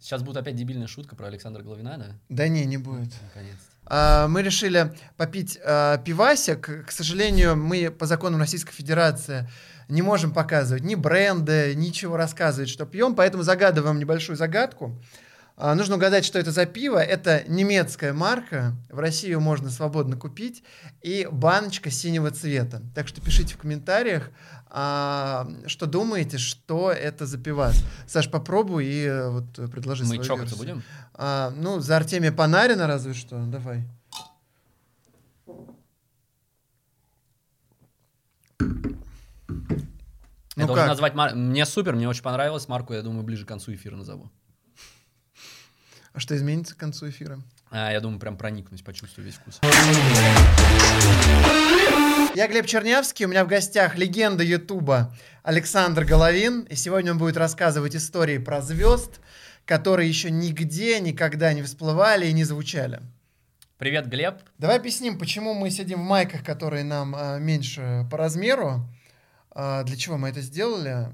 Сейчас будет опять дебильная шутка про Александра Головина, да? Да не, не будет. Наконец-то. А, мы решили попить а, пивасик. К сожалению, мы по законам Российской Федерации не можем показывать ни бренды, ничего рассказывать, что пьем, поэтому загадываем небольшую загадку. А, нужно угадать, что это за пиво. Это немецкая марка. В России ее можно свободно купить. И баночка синего цвета. Так что пишите в комментариях, а, что думаете, что это за пивас. Саш, попробуй и э, вот предложи Мы свою чокаться версию. будем? А, ну, за Артемия Панарина разве что. Давай. Я Ну должен как? назвать мар- Мне супер, мне очень понравилось. Марку, я думаю, ближе к концу эфира назову. А что изменится к концу эфира? А, я думаю, прям проникнусь, почувствую весь вкус. Я Глеб Чернявский, у меня в гостях легенда Ютуба Александр Головин, и сегодня он будет рассказывать истории про звезд, которые еще нигде никогда не всплывали и не звучали. Привет, Глеб. Давай объясним, почему мы сидим в майках, которые нам а, меньше по размеру. А, для чего мы это сделали?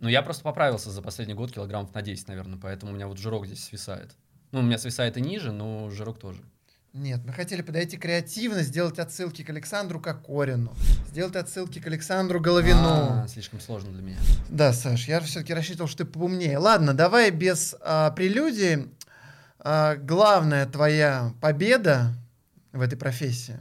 Ну, я просто поправился за последний год килограммов на 10, наверное, поэтому у меня вот жирок здесь свисает. Ну, у меня свисает и ниже, но жирок тоже. Нет, мы хотели подойти креативно, сделать отсылки к Александру Кокорину, сделать отсылки к Александру Головину. А, слишком сложно для меня. Да, Саш, я все-таки рассчитывал, что ты поумнее. Ладно, давай без а, прелюдий. А, главная твоя победа в этой профессии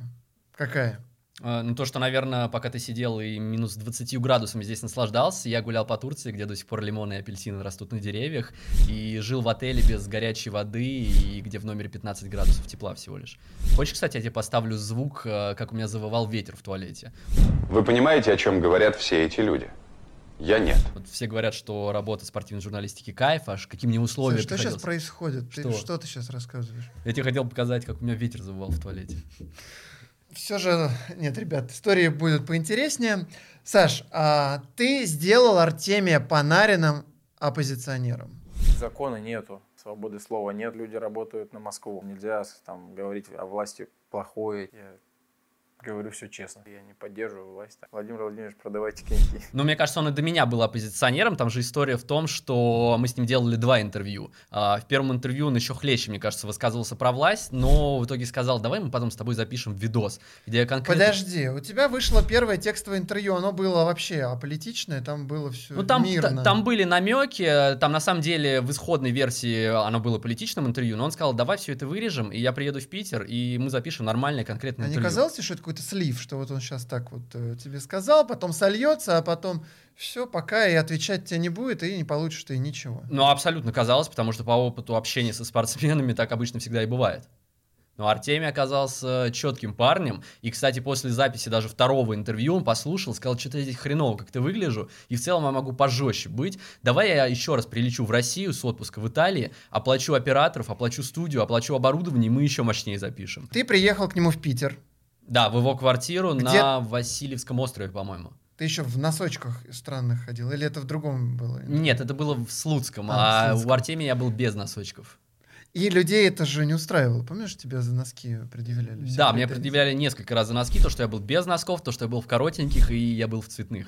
какая? А, Ну, то, что, наверное, пока ты сидел и минус 20 градусами здесь наслаждался, я гулял по Турции, где до сих пор лимоны и апельсины растут на деревьях, и жил в отеле без горячей воды, и где в номере 15 градусов тепла всего лишь. Хочешь, кстати, я тебе поставлю звук, э, как у меня завывал ветер в туалете? Вы понимаете, о чем говорят все эти люди? Я нет. Вот все говорят, что работа спортивной журналистики кайф, аж каким мне условия Саш, что сейчас происходит? Ты, Что? что ты сейчас рассказываешь? Я тебе хотел показать, как у меня ветер завывал в туалете. Все же, нет, ребят, истории будут поинтереснее. Саш, а ты сделал Артемия Панарином оппозиционером. Закона нету, свободы слова нет. Люди работают на Москву. Нельзя там говорить о власти плохое. Я говорю все честно. Я не поддерживаю власть. Владимир Владимирович, продавайте книги. Ну, мне кажется, он и до меня был оппозиционером. Там же история в том, что мы с ним делали два интервью. А, В первом интервью он еще хлеще, мне кажется, высказывался про власть, но в итоге сказал, давай мы потом с тобой запишем видос, где я конкретно... Подожди, у тебя вышло первое текстовое интервью, оно было вообще аполитичное, там было все Ну, там, мирно. та- там были намеки, там на самом деле в исходной версии оно было политичным интервью, но он сказал, давай все это вырежем, и я приеду в Питер, и мы запишем нормальное конкретное А не интервью. казалось тебе, что это какой-то слив, что вот он сейчас так вот э, тебе сказал, потом сольется, а потом все, пока и отвечать тебе не будет, и не получишь ты ничего. Ну, абсолютно казалось, потому что по опыту общения со спортсменами так обычно всегда и бывает. Но Артемий оказался четким парнем. И, кстати, после записи даже второго интервью он послушал, сказал, что-то я здесь хреново как-то выгляжу, и в целом я могу пожестче быть. Давай я еще раз прилечу в Россию с отпуска в Италии, оплачу операторов, оплачу студию, оплачу оборудование, и мы еще мощнее запишем. Ты приехал к нему в Питер, Да, в его квартиру Где- на Васильевском острове, по-моему. ты еще в носочках странных ходил, или это в другом было? Нет, это было в Слуцком, А, в а, Слуцком. у Артемия я был без носочков. И людей это же не устраивало. Помнишь, тебя за носки предъявляли? Да, мне претензии? предъявляли несколько раз за носки, то, что я был без носков, то, что я был в коротеньких, и я был в цветных.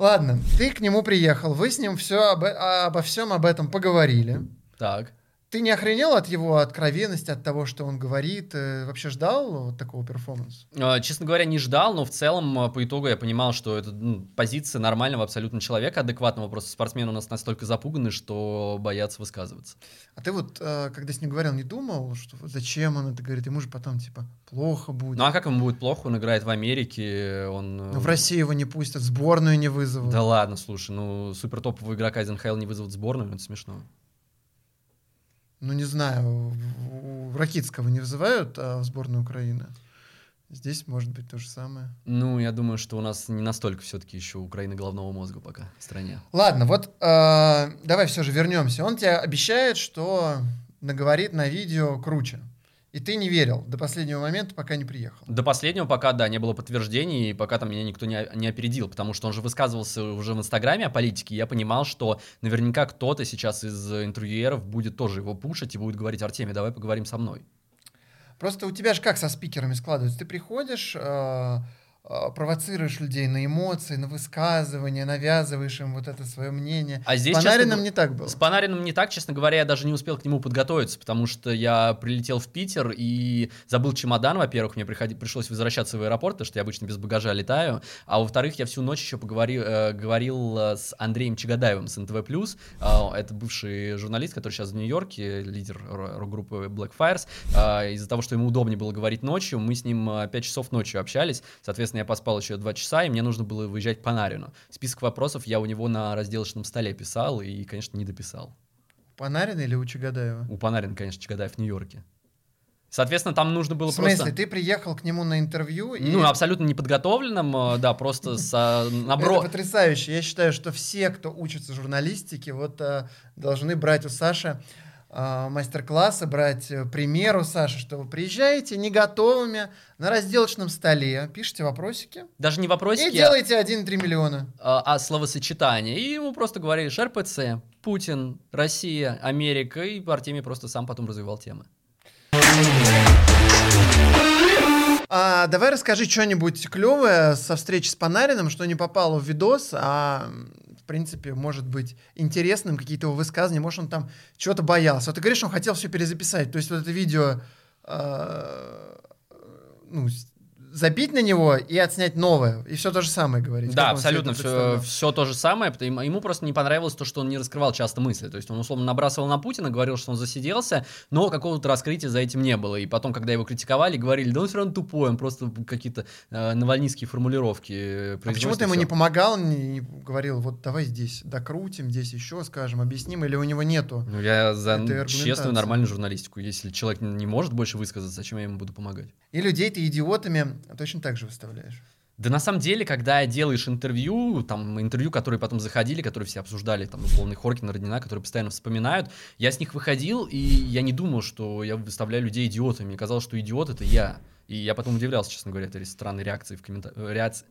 Ладно, ты к нему приехал, вы с ним все об, обо всем об этом поговорили. Так. Ты не охренел от его откровенности, от того, что он говорит? Э, Вообще ждал вот такого перформанса? Э, Честно говоря, не ждал, но в целом э, по итогу я понимал, что это ну, позиция нормального абсолютно человека, адекватного. Просто спортсмены у нас настолько запуганы, что боятся высказываться. А ты вот, э, когда с ним говорил, не думал, что зачем он это говорит? Ему же потом, типа, плохо будет. Ну а как ему будет плохо? Он играет в Америке, он... э, Ну, в России его не пустят, сборную не вызовут. Да ладно, слушай, ну супер топового игрока из НХЛ не вызовут сборную, это смешно. Ну, не знаю, в Ракитского не вызывают а в сборную Украины? Здесь может быть то же самое. Ну, я думаю, что у нас не настолько все-таки еще Украина головного мозга пока в стране. Ладно, вот э, давай все же вернемся. Он тебе обещает, что наговорит на видео круче. И ты не верил до последнего момента, пока не приехал. До последнего пока, да, не было подтверждений, и пока там меня никто не, не опередил, потому что он же высказывался уже в Инстаграме о политике, и я понимал, что наверняка кто-то сейчас из интервьюеров будет тоже его пушить и будет говорить, Артемий, давай поговорим со мной. Просто у тебя же как со спикерами складывается? Ты приходишь, э, а, провоцируешь людей на эмоции, на высказывания, навязываешь им вот это свое мнение. А здесь, С Панариным честно, не так было. С Панариным не так, честно говоря, я даже не успел к нему подготовиться, потому что я прилетел в Питер и забыл чемодан, во-первых, мне приходи, пришлось возвращаться в аэропорт, потому что я обычно без багажа летаю, а во-вторых, я всю ночь еще поговорил, э, говорил э, с Андреем Чагадаевым с НТВ+, э, это бывший журналист, который сейчас в Нью-Йорке, лидер ро- рок-группы Black Fires, Э, из-за того, что ему удобнее было говорить ночью, мы с ним э, 5 часов ночью общались, соответственно, я поспал еще 2 часа, и мне нужно было выезжать к Панарину. Список вопросов я у него на разделочном столе писал и, конечно, не дописал. Панарина или у Чагадаева? У Панарина, конечно, Чагадаев в Нью-Йорке. Соответственно, там нужно было В смысле, просто... ты приехал к нему на интервью и... Ну, абсолютно неподготовленным, э, да, просто с э, Это набро... потрясающе. Я считаю, что все, кто учится журналистике, вот э, должны брать у Саши мастер-классы, брать э, пример у Саши, что вы приезжаете не готовыми на разделочном столе, пишите вопросики Даже не и вопросики, а, делаете 1,3 миллиона. а словосочетание. И ему просто говорили РПЦ, Путин, Россия, Америка, и Артемий просто сам потом развивал темы. А, давай расскажи что-нибудь клевое со встречи с Панариным, что не попало в видос, а принципе, может быть интересным, какие-то его высказывания, может, он там чего-то боялся. Вот ты говоришь, он хотел все перезаписать, то есть вот это видео э, ну, забить на него и отснять новое, и все то же самое говорить. Да, абсолютно все, все то же самое. Ему просто не понравилось то, что он не раскрывал часто мысли. То есть он условно набрасывал на Путина, говорил, что он засиделся, но какого-то раскрытия за этим не было. И потом, когда его критиковали, говорили, да он все равно тупой, он просто какие-то э, навальнистские формулировки э, А почему ты ему не помогал, не, не говорил, вот давай здесь докрутим, здесь еще скажем, объясним, или у него нету? Ну, я за честную, нормальную журналистику. Если человек не может больше высказаться, зачем я ему буду помогать? И людей ты идиотами точно так же выставляешь. Да на самом деле, когда делаешь интервью, там интервью, которые потом заходили, которые все обсуждали, там условный Хоркин, Роднина, которые постоянно вспоминают, я с них выходил, и я не думал, что я выставляю людей идиотами. Мне казалось, что идиот это я. И я потом удивлялся, честно говоря, этой странной реакции в, коммента-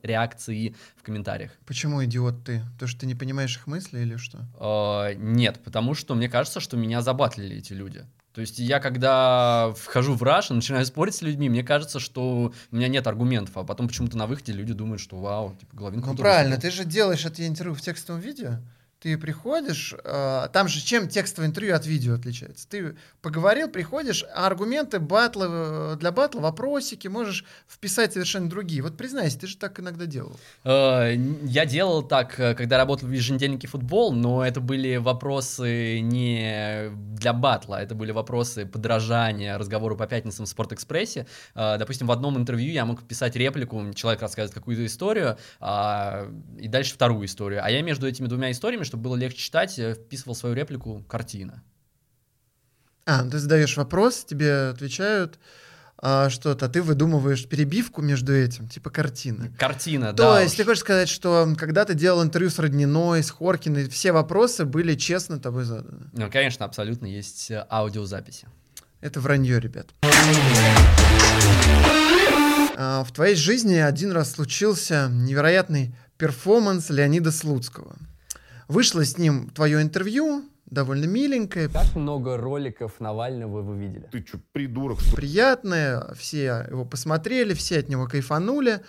реакции в комментариях. Почему идиот ты? То, что ты не понимаешь их мысли или что? Э, нет, потому что мне кажется, что меня забатлили эти люди. То есть я, когда вхожу в Rush и начинаю спорить с людьми, мне кажется, что у меня нет аргументов, а потом почему-то на выходе люди думают, что вау, типа, Головин Ну правильно, выступил». ты же делаешь это интервью в текстовом видео. Ты приходишь, э, там же чем текстовое интервью от видео отличается? Ты поговорил, приходишь, а аргументы батла, э, для батла, вопросики можешь вписать совершенно другие. Вот признайся, ты же так иногда делал. Э, Я делал так, э, когда работал в еженедельнике футбол, но это были вопросы не для батла, это были вопросы подражания разговору по пятницам в Спортэкспрессе. Допустим, в одном интервью я мог писать реплику, человек рассказывает какую-то историю, а, и дальше вторую историю. А я между этими двумя историями, чтобы было легче читать, э, вписывал свою реплику «картина». А, ты задаешь вопрос, тебе отвечают а, что-то, а ты выдумываешь перебивку между этим, типа картины. Картина, То да. есть уж. ты хочешь сказать, что когда ты делал интервью с Родниной, с Хоркиной, все вопросы были честно тобой заданы? Ну, конечно, абсолютно есть аудиозаписи. Это вранье, ребят. А, В твоей жизни один раз случился невероятный перформанс Леонида Слуцкого. Вышло с ним твое интервью, довольно миленькое, Как много роликов Навального вы видели? Ты что, придурок, что приятное, все его посмотрели, все от него кайфанули.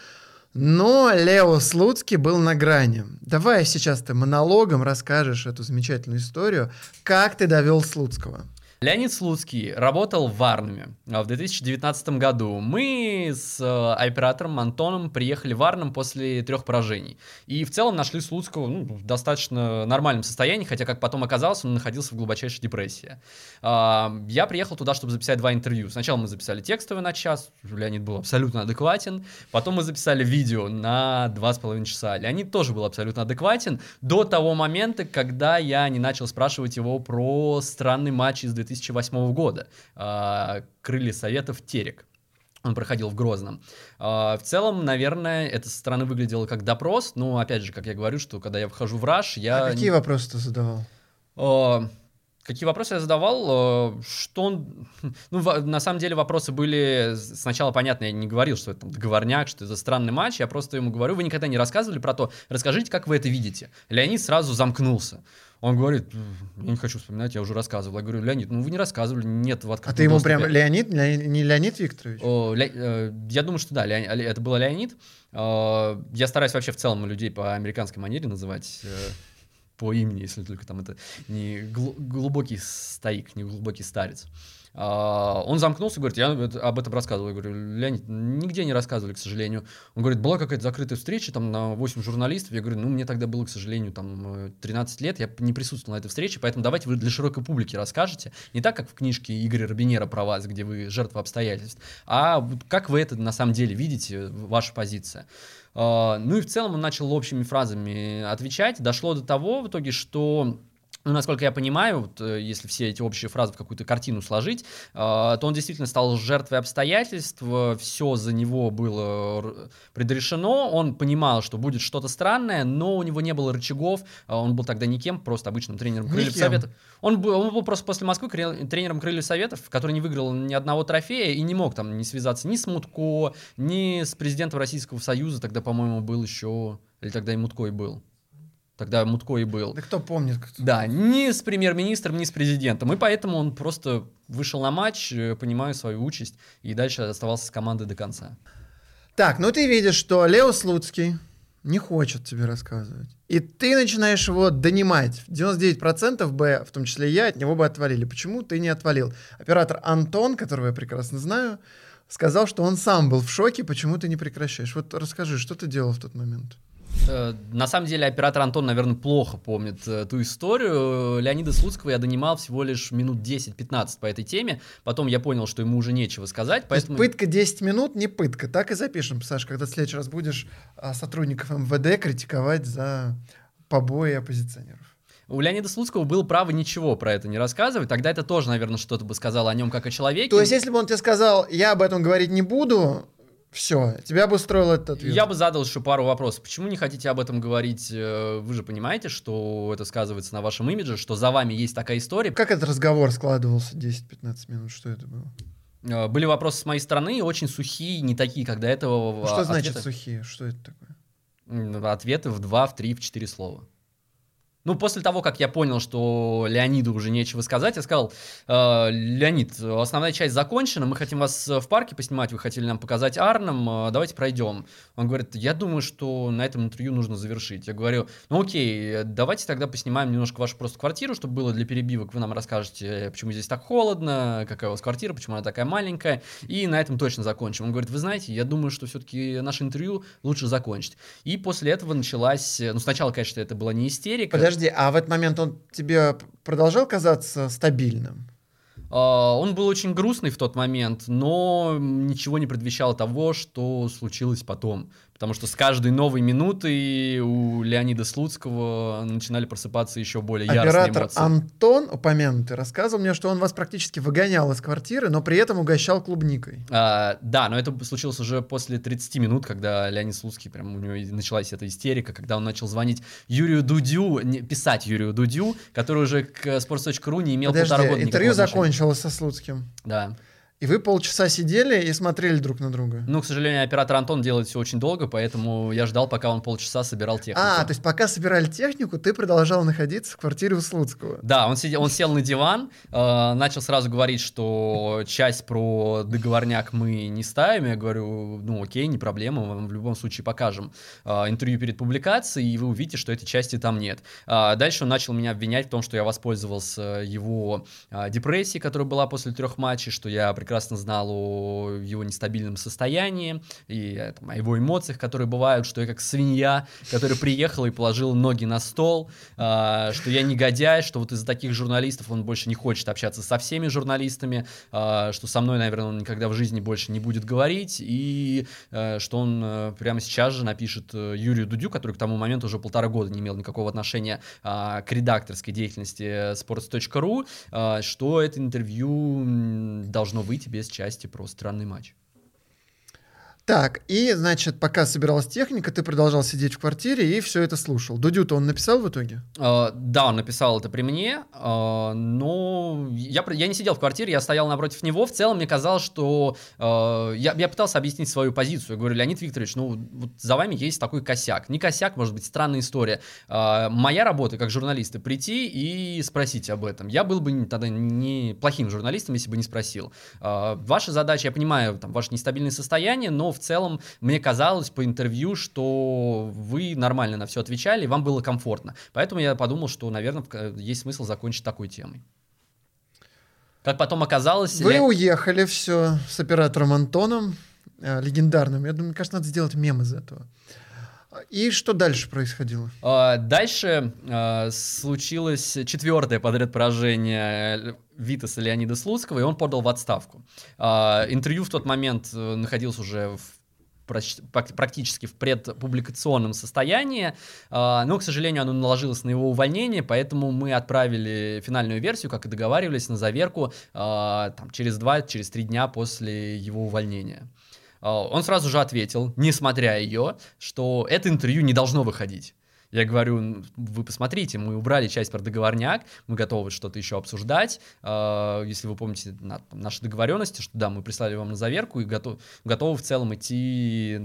Но Лео Слуцкий был на грани. Давай сейчас ты монологом расскажешь эту замечательную историю, как ты довел Слуцкого. Леонид Слуцкий работал в Варнаме а, в 2019 году. Мы с э, оператором Антоном приехали в Варнам после трех поражений. И в целом нашли Слуцкого ну, в достаточно нормальном состоянии, хотя, как потом оказалось, он находился в глубочайшей депрессии. А, Я приехал туда, чтобы записать два интервью. Сначала мы записали текстовое на час, Леонид был абсолютно адекватен. Потом мы записали видео на два с половиной часа. Леонид тоже был абсолютно адекватен до того момента, когда я не начал спрашивать его про странный матч из 2008 года. А, Крылья Советов Терек. Он проходил в Грозном. А, В целом, наверное, это со стороны выглядело как допрос. Но, опять же, как я говорю, что когда я вхожу в раш, я... А какие вопросы ты задавал? О, Какие вопросы я задавал? Что он... Ну, на самом деле вопросы были... Сначала, понятно, я не говорил, что это там договорняк, что это странный матч. Я просто ему говорю, вы никогда не рассказывали про то. Расскажите, как вы это видите. Леонид сразу замкнулся. Он говорит, я не хочу вспоминать, я уже рассказывал. Я говорю, Леонид, ну вы не рассказывали, нет в открытом А ты ему доступе. прям Леонид, не Леонид Викторович? О, Ле... Э, я думаю, что да, Леонид, это был Леонид. Э, я стараюсь вообще в целом людей по американской манере называть по имени, если только там это не глубокий стоик, не глубокий старец. Он замкнулся, говорит, я об этом рассказывал. Я говорю, Леонид, нигде не рассказывали, к сожалению. Он говорит, была какая-то закрытая встреча там на 8 журналистов. Я говорю, ну, мне тогда было, к сожалению, там 13 лет, я не присутствовал на этой встрече, поэтому давайте вы для широкой публики расскажете. Не так, как в книжке Игоря Робинера про вас, где вы жертва обстоятельств, а как вы это на самом деле видите, ваша позиция. А, ну и в целом он начал общими фразами отвечать. Дошло до того в итоге, что ну, насколько я понимаю, вот, э, если все эти общие фразы в какую-то картину сложить, э, то он действительно стал жертвой обстоятельств, все за него было предрешено, он понимал, что будет что-то странное, но у него не было рычагов, э, он был тогда никем, просто обычным тренером Крыльев Советов. Он был, он был просто после Москвы тренером Крыльев Советов, который не выиграл ни одного трофея и не мог там не связаться ни с Мутко, ни с президентом Российского Союза, тогда, по-моему, был еще, или тогда и Мутко и был. Тогда Мутко и был. Да кто помнит? Кто... Да, ни с премьер-министром, ни с президентом. И поэтому он просто вышел на матч, э, понимая свою участь, и дальше оставался с командой до конца. Так, ну ты видишь, что Лео Слуцкий не хочет тебе рассказывать. И ты начинаешь его донимать. 99% Б, в том числе я, от него бы отвалили. Почему ты не отвалил? Оператор Антон, которого я прекрасно знаю, сказал, что он сам был в шоке, почему ты не прекращаешь. Вот расскажи, что ты делал в тот момент? Э, на самом деле оператор Антон, наверное, плохо помнит э, ту историю. Леонида Слуцкого я донимал всего лишь минут 10-15 по этой теме. Потом я понял, что ему уже нечего сказать. Поэтому... пытка 10 минут не пытка. Так и запишем, Саш, когда в следующий раз будешь а, сотрудников МВД критиковать за побои оппозиционеров. У Леонида Слуцкого было право ничего про это не рассказывать. Тогда это тоже, наверное, что-то бы сказал о нем как о человеке. То есть, если бы он тебе сказал, я об этом говорить не буду, все, тебя бы устроил этот ответ. Я бы задал еще пару вопросов. Почему не хотите об этом говорить? Э, вы же понимаете, что это сказывается на вашем имидже, что за вами есть такая история. Как этот разговор складывался 10-15 минут? Что это было? Э, были вопросы с моей стороны, очень сухие, не такие, как до этого. Что ответы... значит сухие? Что это такое? Ответы в 2, в 3, в 4 слова. Ну, после того, как я понял, что Леониду уже нечего сказать, я сказал, э, Леонид, основная часть закончена, мы хотим вас в парке поснимать, вы хотели нам показать Арном, э, давайте пройдем. Он говорит, я думаю, что на этом интервью нужно завершить. Я говорю, ну окей, давайте тогда поснимаем немножко вашу просто квартиру, чтобы было для перебивок, вы нам расскажете, почему здесь так холодно, какая у вас квартира, почему она такая маленькая, и на этом точно закончим. Он говорит, вы знаете, я думаю, что все-таки наше интервью лучше закончить. И после этого началась, ну сначала, конечно, это была не истерика. Подожди, Подожди, а в этот момент он тебе продолжал казаться стабильным? А, он был очень грустный в тот момент, но ничего не предвещало того, что случилось потом. Потому что с каждой новой минутой у Леонида Слуцкого начинали просыпаться еще более яркие Оператор эмоции. Антон, упомянутый, рассказывал мне, что он вас практически выгонял из квартиры, но при этом угощал клубникой. А, да, но это случилось уже после 30 минут, когда Леонид Слуцкий, прям у него началась эта истерика, когда он начал звонить Юрию Дудю, не, писать Юрию Дудю, который уже к sports.ru не имел Подожди, полтора года интервью закончилось со Слуцким. Да. И вы полчаса сидели и смотрели друг на друга? Ну, к сожалению, оператор Антон делает все очень долго, поэтому я ждал, пока он полчаса собирал технику. А, то есть пока собирали технику, ты продолжал находиться в квартире у Слуцкого? Да, он, сидел, он сел на диван, э, начал сразу говорить, что часть про договорняк мы не ставим. Я говорю, ну окей, не проблема, мы вам в любом случае покажем э, интервью перед публикацией, и вы увидите, что этой части там нет. Э, дальше он начал меня обвинять в том, что я воспользовался его э, депрессией, которая была после трех матчей, что я прекрасно прекрасно знал о его нестабильном состоянии и э, там, о его эмоциях, которые бывают, что я как свинья, которая приехала и положила ноги на стол, э, что я негодяй, что вот из-за таких журналистов он больше не хочет общаться со всеми журналистами, э, что со мной, наверное, он никогда в жизни больше не будет говорить, и э, что он э, прямо сейчас же напишет э, Юрию Дудю, который к тому моменту уже полтора года не имел никакого отношения э, к редакторской деятельности sports.ru, э, что это интервью должно выйти без части про странный матч. Так, и, значит, пока собиралась техника, ты продолжал сидеть в квартире и все это слушал. Дудю-то он написал в итоге? Э, да, он написал это при мне, э, но я, я не сидел в квартире, я стоял напротив него. В целом мне казалось, что э, я, я пытался объяснить свою позицию. Я говорю, Леонид Викторович, ну вот за вами есть такой косяк. Не косяк, может быть, странная история. Э, моя работа как журналиста прийти и спросить об этом. Я был бы тогда не плохим журналистом, если бы не спросил. Э, ваша задача, я понимаю, там, ваше нестабильное состояние, но в целом мне казалось по интервью, что вы нормально на все отвечали, и вам было комфортно. Поэтому я подумал, что, наверное, есть смысл закончить такой темой. Как потом оказалось... Вы Ле- уехали все с оператором Антоном, э, легендарным. Я думаю, мне кажется, надо сделать мем из этого. И что дальше происходило? А, Дальше а, случилось четвертое подряд поражение Витаса Леонида Слуцкого, и он подал в отставку. А, Интервью в тот момент э, находилось уже в практически в предпубликационном состоянии, но, к сожалению, оно наложилось на его увольнение, поэтому мы отправили финальную версию, как и договаривались, на заверку там, через два, через три дня после его увольнения. А, Он сразу же ответил, не смотря ее, что это интервью не должно выходить. Я говорю, «Н- вы посмотрите, мы убрали часть про договорняк, мы готовы что-то еще обсуждать. А, Если вы помните наши договоренности, что да, мы прислали вам на заверку и готов- готовы в целом идти,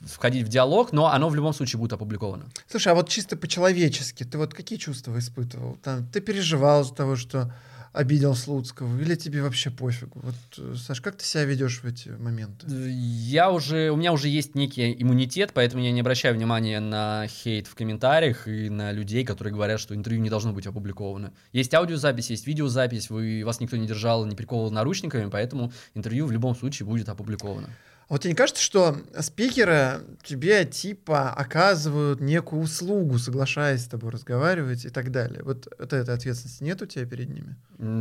входить в диалог, но оно в любом случае будет опубликовано. Слушай, а вот чисто по-человечески, ты вот какие чувства испытывал? Там, ты переживал из-за того, что обидел Слуцкого, или тебе вообще пофигу? Вот, э, Саш, как ты себя ведешь в эти моменты? Я уже, у меня уже есть некий иммунитет, поэтому я не обращаю внимания на хейт в комментариях и на людей, которые говорят, что интервью не должно быть опубликовано. Есть аудиозапись, есть видеозапись, вы, вас никто не держал, не приковывал наручниками, поэтому интервью в любом случае будет опубликовано. А вот тебе не кажется, что спикеры тебе типа оказывают некую услугу, соглашаясь с тобой разговаривать и так далее? Вот, вот этой ответственности нет у тебя перед ними?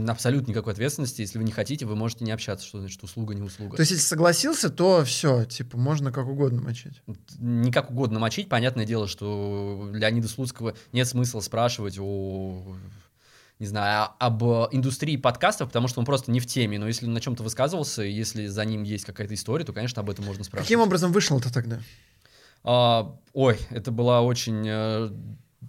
Абсолютно никакой ответственности. Если вы не хотите, вы можете не общаться, что значит услуга, не услуга. То есть, если согласился, то все, типа, можно как угодно мочить. не как угодно мочить. Понятное дело, что Леонида Слуцкого нет смысла спрашивать о не знаю, а- об э, индустрии подкастов, потому что он просто не в теме. Но если на чем-то высказывался, если за ним есть какая-то история, то, конечно, об этом можно спрашивать. Каким образом вышел-то тогда? А, ой, это была очень э,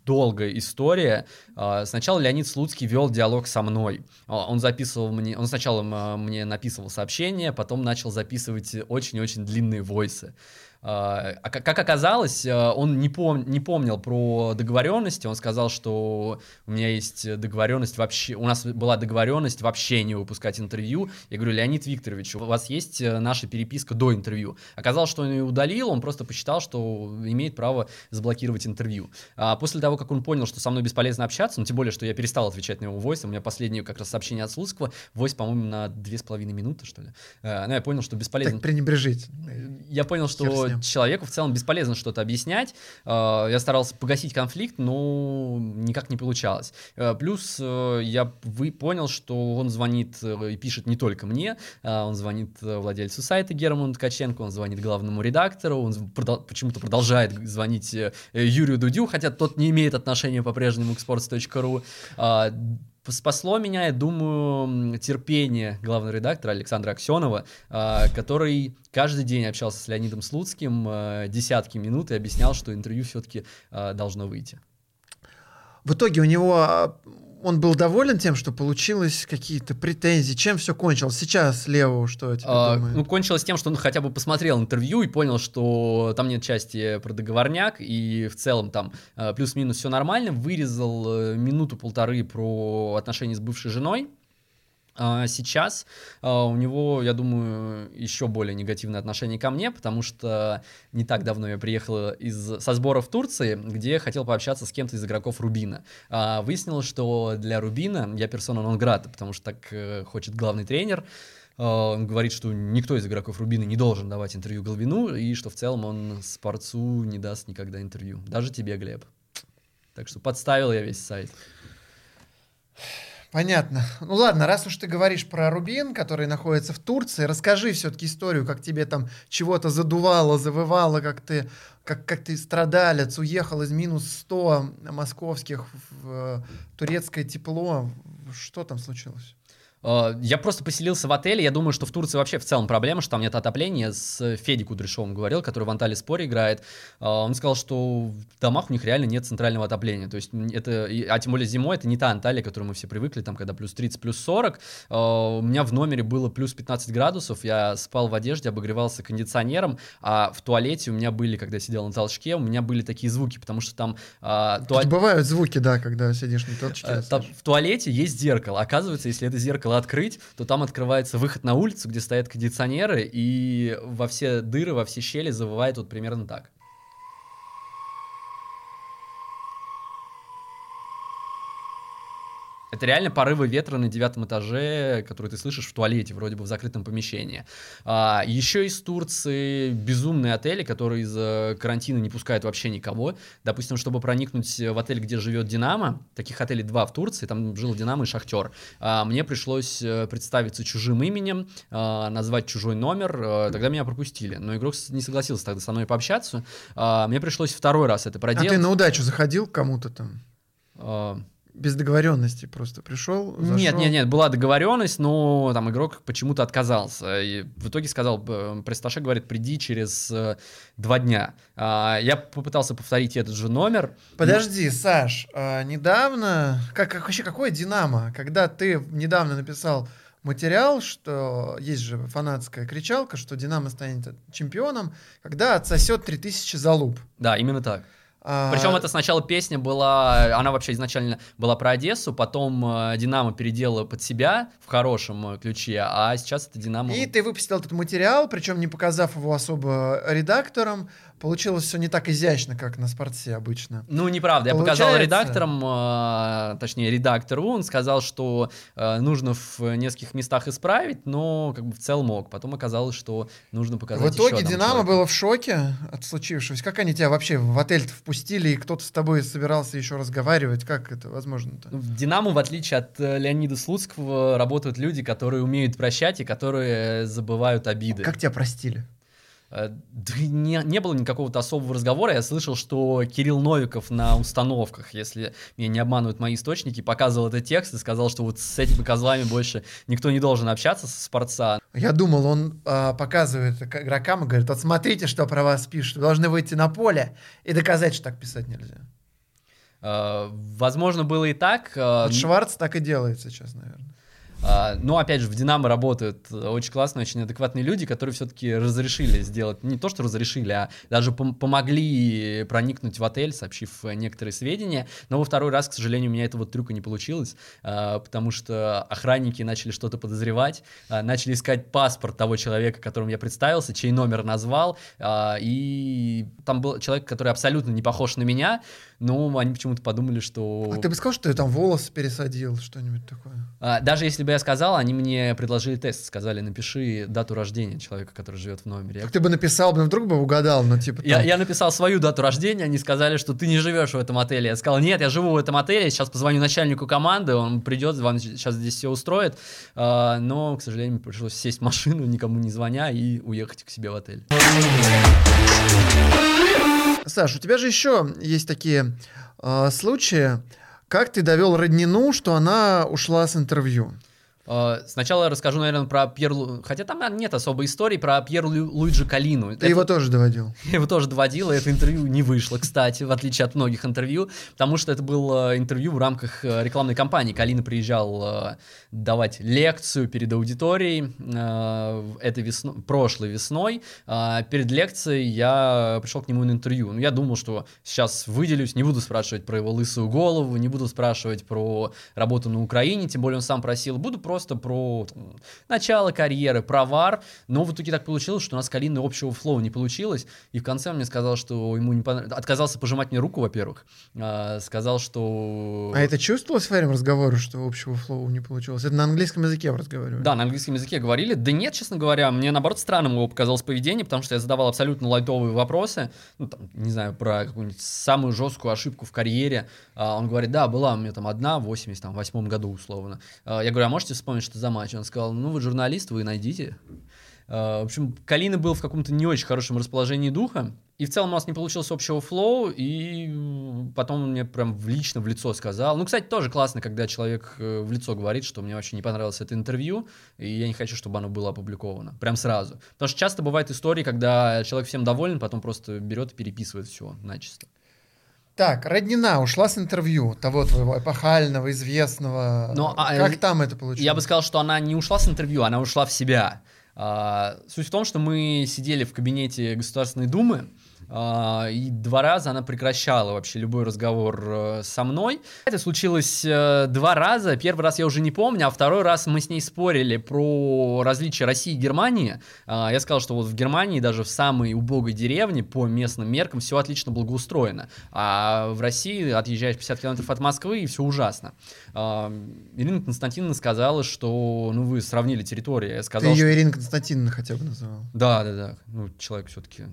долгая история. А, сначала Леонид Слуцкий вел диалог со мной. А, он записывал мне, он сначала мне написывал сообщения, потом начал записывать очень-очень длинные войсы. А а как оказалось, э, он не, пом- не помнил про договоренности. Он сказал, что у меня есть договоренность вообще, у нас была договоренность вообще не выпускать интервью. Я говорю, Леонид Викторович, у вас есть э, наша переписка до интервью. Оказалось, что он ее удалил, он просто посчитал, что имеет право заблокировать интервью. А после того, как он понял, что со мной бесполезно общаться, ну тем более, что я перестал отвечать на его войс, у меня последнее как раз сообщение от Слуцкого, войс, по-моему, на две с половиной минуты, что ли. Ну, я понял, что бесполезно Так пренебрежить. я понял, с человеку в целом бесполезно что-то объяснять. Э, Я старался погасить конфликт, но никак не получалось. Э, Плюс э, я понял, что он звонит и пишет не только мне, он звонит владельцу сайта Герману Ткаченко, он звонит главному редактору, он почему-то продолжает звонить Юрию Дудю, хотя тот не имеет отношения по-прежнему к sports.ru. А, Спасло меня, я думаю, терпение главного редактора Александра Аксенова, а, который каждый день общался с Леонидом Слуцким а, десятки минут и объяснял, что интервью все-таки должно выйти. В итоге у него а, он был доволен тем, что получилось какие-то претензии. Чем все кончилось? Сейчас Лео что тебе А, думает? ну, кончилось тем, что он хотя бы посмотрел интервью и понял, что там нет части про договорняк, и в целом там а, плюс-минус все нормально. Вырезал э, минуту-полторы про отношения с бывшей женой. А Сейчас а, у него, я думаю, еще более негативное отношение ко мне, потому что не так давно я приехал из, со сбора в Турции, где хотел пообщаться с кем-то из игроков Рубина. А, Выяснилось, что для Рубина я персона нон грата, потому что так э, хочет главный тренер. Он говорит, что никто из игроков Рубина не должен давать интервью Головину, и что в целом он спорцу не даст никогда интервью. Даже тебе, Глеб. Так что подставил я весь сайт. Понятно. Ну ладно, раз уж ты говоришь про Рубин, который находится в Турции, расскажи все-таки историю, как тебе там чего-то задувало, завывало, как ты, как, как ты страдалец, уехал из минус 100 московских в э, турецкое тепло. Что там случилось? Э, Я просто поселился в отеле. Я думаю, что в Турции вообще в целом проблема, что там нет отопления. С Федей Кудряшовым говорил, который в Анталии споре играет. Э, Он сказал, что в домах у них реально нет центрального отопления. То есть это, а тем более зимой, это не та Анталия, к которой мы все привыкли, там, когда плюс 30, плюс 40. Э, У меня в номере было плюс 15 градусов. Я спал в одежде, обогревался кондиционером, а в туалете у меня были, когда я сидел на толчке, у меня были такие звуки, потому что там Тут туалет... Бывают звуки, да, когда сидишь на толчке. Там в туалете есть зеркало. Оказывается, если это зеркало открыть, то там открывается выход на улицу, где стоят кондиционеры, и во все дыры, во все щели завывает вот примерно так. Это реально порывы ветра на девятом этаже, которые ты слышишь в туалете, вроде бы в закрытом помещении. А, еще из Турции безумные отели, которые из-за карантина не пускают вообще никого. Допустим, чтобы проникнуть в отель, где живет Динамо, таких отелей два в Турции, там жил Динамо и Шахтер. А, мне пришлось э, представиться чужим именем, а, назвать чужой номер, э, тогда меня пропустили. Но игрок не согласился тогда со мной пообщаться. А, мне пришлось второй раз это А проделать. ты на удачу заходил к кому-то там? Без договоренности просто пришел? Нет, нет, нет, была договоренность, но там игрок почему-то отказался. И в итоге сказал, э, престаше говорит, приди через э, два дня. А, я попытался повторить этот же номер. Подожди, Саш, а, недавно, как, как вообще какое Динамо, когда ты недавно написал материал, что есть же фанатская кричалка, что Динамо станет чемпионом, когда отсосет 3000 залуп. Да, именно так. А, Причем это сначала песня была, она вообще изначально была про Одессу, потом э, Динамо переделала под себя в хорошем э, ключе, а сейчас это Динамо... И ты выпустил этот материал, причем не показав его особо редакторам. Получилось все не так изящно, как на спорте обычно. Ну, неправда. Я показал Получается- редакторам, э, точнее, редактору, он сказал, что э, нужно в нескольких местах исправить, но как бы в целом мог. Потом оказалось, что нужно показать В итоге Динамо человеку. было в шоке от случившегося. Как они тебя вообще в отель впустили, и кто-то с тобой собирался еще разговаривать? Как это возможно-то? В Динамо, в отличие от э, Леонида Слуцкого, работают люди, которые умеют прощать и которые забывают обиды. Как тебя простили? Э, Да не, не было никакого-то особого разговора. Я слышал, что Кирилл Новиков на установках, если меня не обманывают мои источники, показывал этот текст и сказал, что вот с этими козлами больше никто не должен общаться со спорца. Я думал, он а, показывает игрокам и говорит, вот смотрите, что про вас пишут. Вы должны выйти на поле и доказать, что так писать нельзя. Э, Возможно, было и так. э, Вот Шварц так и делает сейчас, наверное. А, Но опять же, в Динамо работают э, очень классные, очень адекватные люди, которые все-таки разрешили сделать, не то что разрешили, а даже пом- помогли проникнуть в отель, сообщив некоторые сведения. Но во второй раз, к сожалению, у меня этого трюка не получилось, а, потому что охранники начали что-то подозревать, а, начали искать паспорт того человека, которому я представился, чей номер назвал, и там был человек, который абсолютно не похож на меня, но они почему-то подумали, что... А ты бы сказал, что ты там волосы пересадил, что-нибудь такое? А, Даже если бы я сказал, они мне предложили тест, сказали, напиши дату рождения человека, который живет в номере. Я- Как ты бы написал, бы, вдруг бы угадал, но типа Я, там- я написал свою дату рождения, они сказали, что ты не живешь в этом отеле. Я сказал, нет, я живу в этом отеле, сейчас позвоню начальнику команды, он придет, вам сейчас здесь все устроит. А, но, к сожалению, пришлось сесть в машину, никому не звоня, и уехать к себе в отель. Саш, у тебя же еще есть такие э, случаи, как ты довел Роднину, что она ушла с интервью. А, Сначала расскажу, наверное, про Пьер... Хотя там нет особой истории про Пьер Лу- Луиджи Калину. Ты Это- его тоже доводил. Я его тоже доводил, и это интервью не вышло, кстати, в отличие от многих интервью, потому что это было интервью в рамках э, рекламной кампании. Калина приезжал э, давать лекцию перед аудиторией э, этой весной, прошлой весной. Перед лекцией я пришел к нему на интервью. Ну, я думал, что сейчас выделюсь, не буду спрашивать про его лысую голову, не буду спрашивать про работу на Украине, тем более он сам просил. Буду просто про там, начало карьеры, про вар. Но в итоге так получилось, что у нас с Калиной общего флоу не получилось. И в конце он мне сказал, что ему не понравилось. Отказался пожимать мне руку, во-первых. А, сказал, что... А это чувствовалось во время разговора, что общего flow не получилось? Это на английском языке в разговоре. Да, на английском языке говорили. Да нет, честно говоря, мне наоборот странным его показалось поведение, потому что я задавал абсолютно лайтовые вопросы, ну, там, не знаю, про какую-нибудь самую жесткую ошибку в карьере. А он говорит, да, была у меня там одна в 88 году, условно. А я говорю, а можете вспомнить, что за матч? Он сказал, ну, вы журналист, вы найдите. А, в общем, Коллина был в каком-то не очень хорошем расположении духа. И в целом у нас не получилось общего flow, и потом он мне прям в лично в лицо сказал. Ну, кстати, тоже классно, когда человек э, в лицо говорит, что мне вообще не понравилось это интервью, и я не хочу, чтобы оно было опубликовано. Прям сразу. Потому что часто бывают истории, когда человек всем доволен, потом просто берет и переписывает все начисто. Так, Роднина ушла с интервью того твоего эпохального, известного. Но, а, как там это получилось? Я бы сказал, что она не ушла с интервью, она ушла в себя. А, суть в том, что мы сидели в кабинете Государственной Думы, а, и два раза она прекращала вообще любой разговор э, со мной. Это случилось э, два раза. Первый раз я уже не помню, а второй раз мы с ней спорили про различия России и Германии. А, я сказал, что вот в Германии даже в самой убогой деревне по местным меркам все отлично благоустроено. А в России отъезжаешь 50 километров от Москвы и все ужасно. А, Ирина Константиновна сказала, что ну вы сравнили территории. Я сказал, Ты ее что... Ирина Константиновна хотя бы называл. Да, да, да. Ну, человек все-таки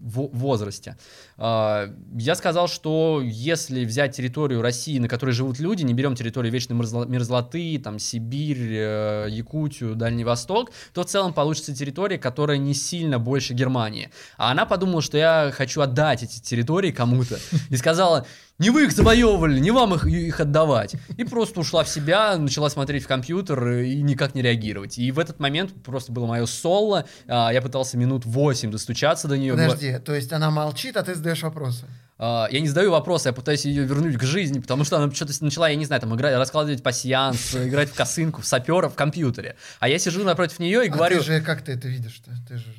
возрасте. А, я сказал, что если взять территорию России, на которой живут люди, не берем территорию вечной мерзлоты, там Сибирь, э, Якутию, Дальний Восток, то в целом получится территория, которая не сильно больше Германии. А она подумала, что я хочу отдать эти территории кому-то. И сказала, не вы их завоевывали, не вам их, их отдавать. И просто ушла в себя, начала смотреть в компьютер и никак не реагировать. И в этот момент просто было мое соло. А, я пытался минут 8 достучаться до нее. Подожди, то есть она молчит, а ты задаешь вопросы? А, я не задаю вопросы, я пытаюсь ее вернуть к жизни, потому что она что-то начала, я не знаю, там играть, раскладывать пассианс, играть в косынку, в сапера в компьютере. А я сижу напротив нее и а говорю... ты же как ты это видишь-то? Ты же